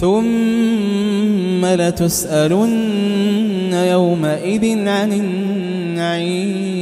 ثم لتسألن يومئذ عن النعيم.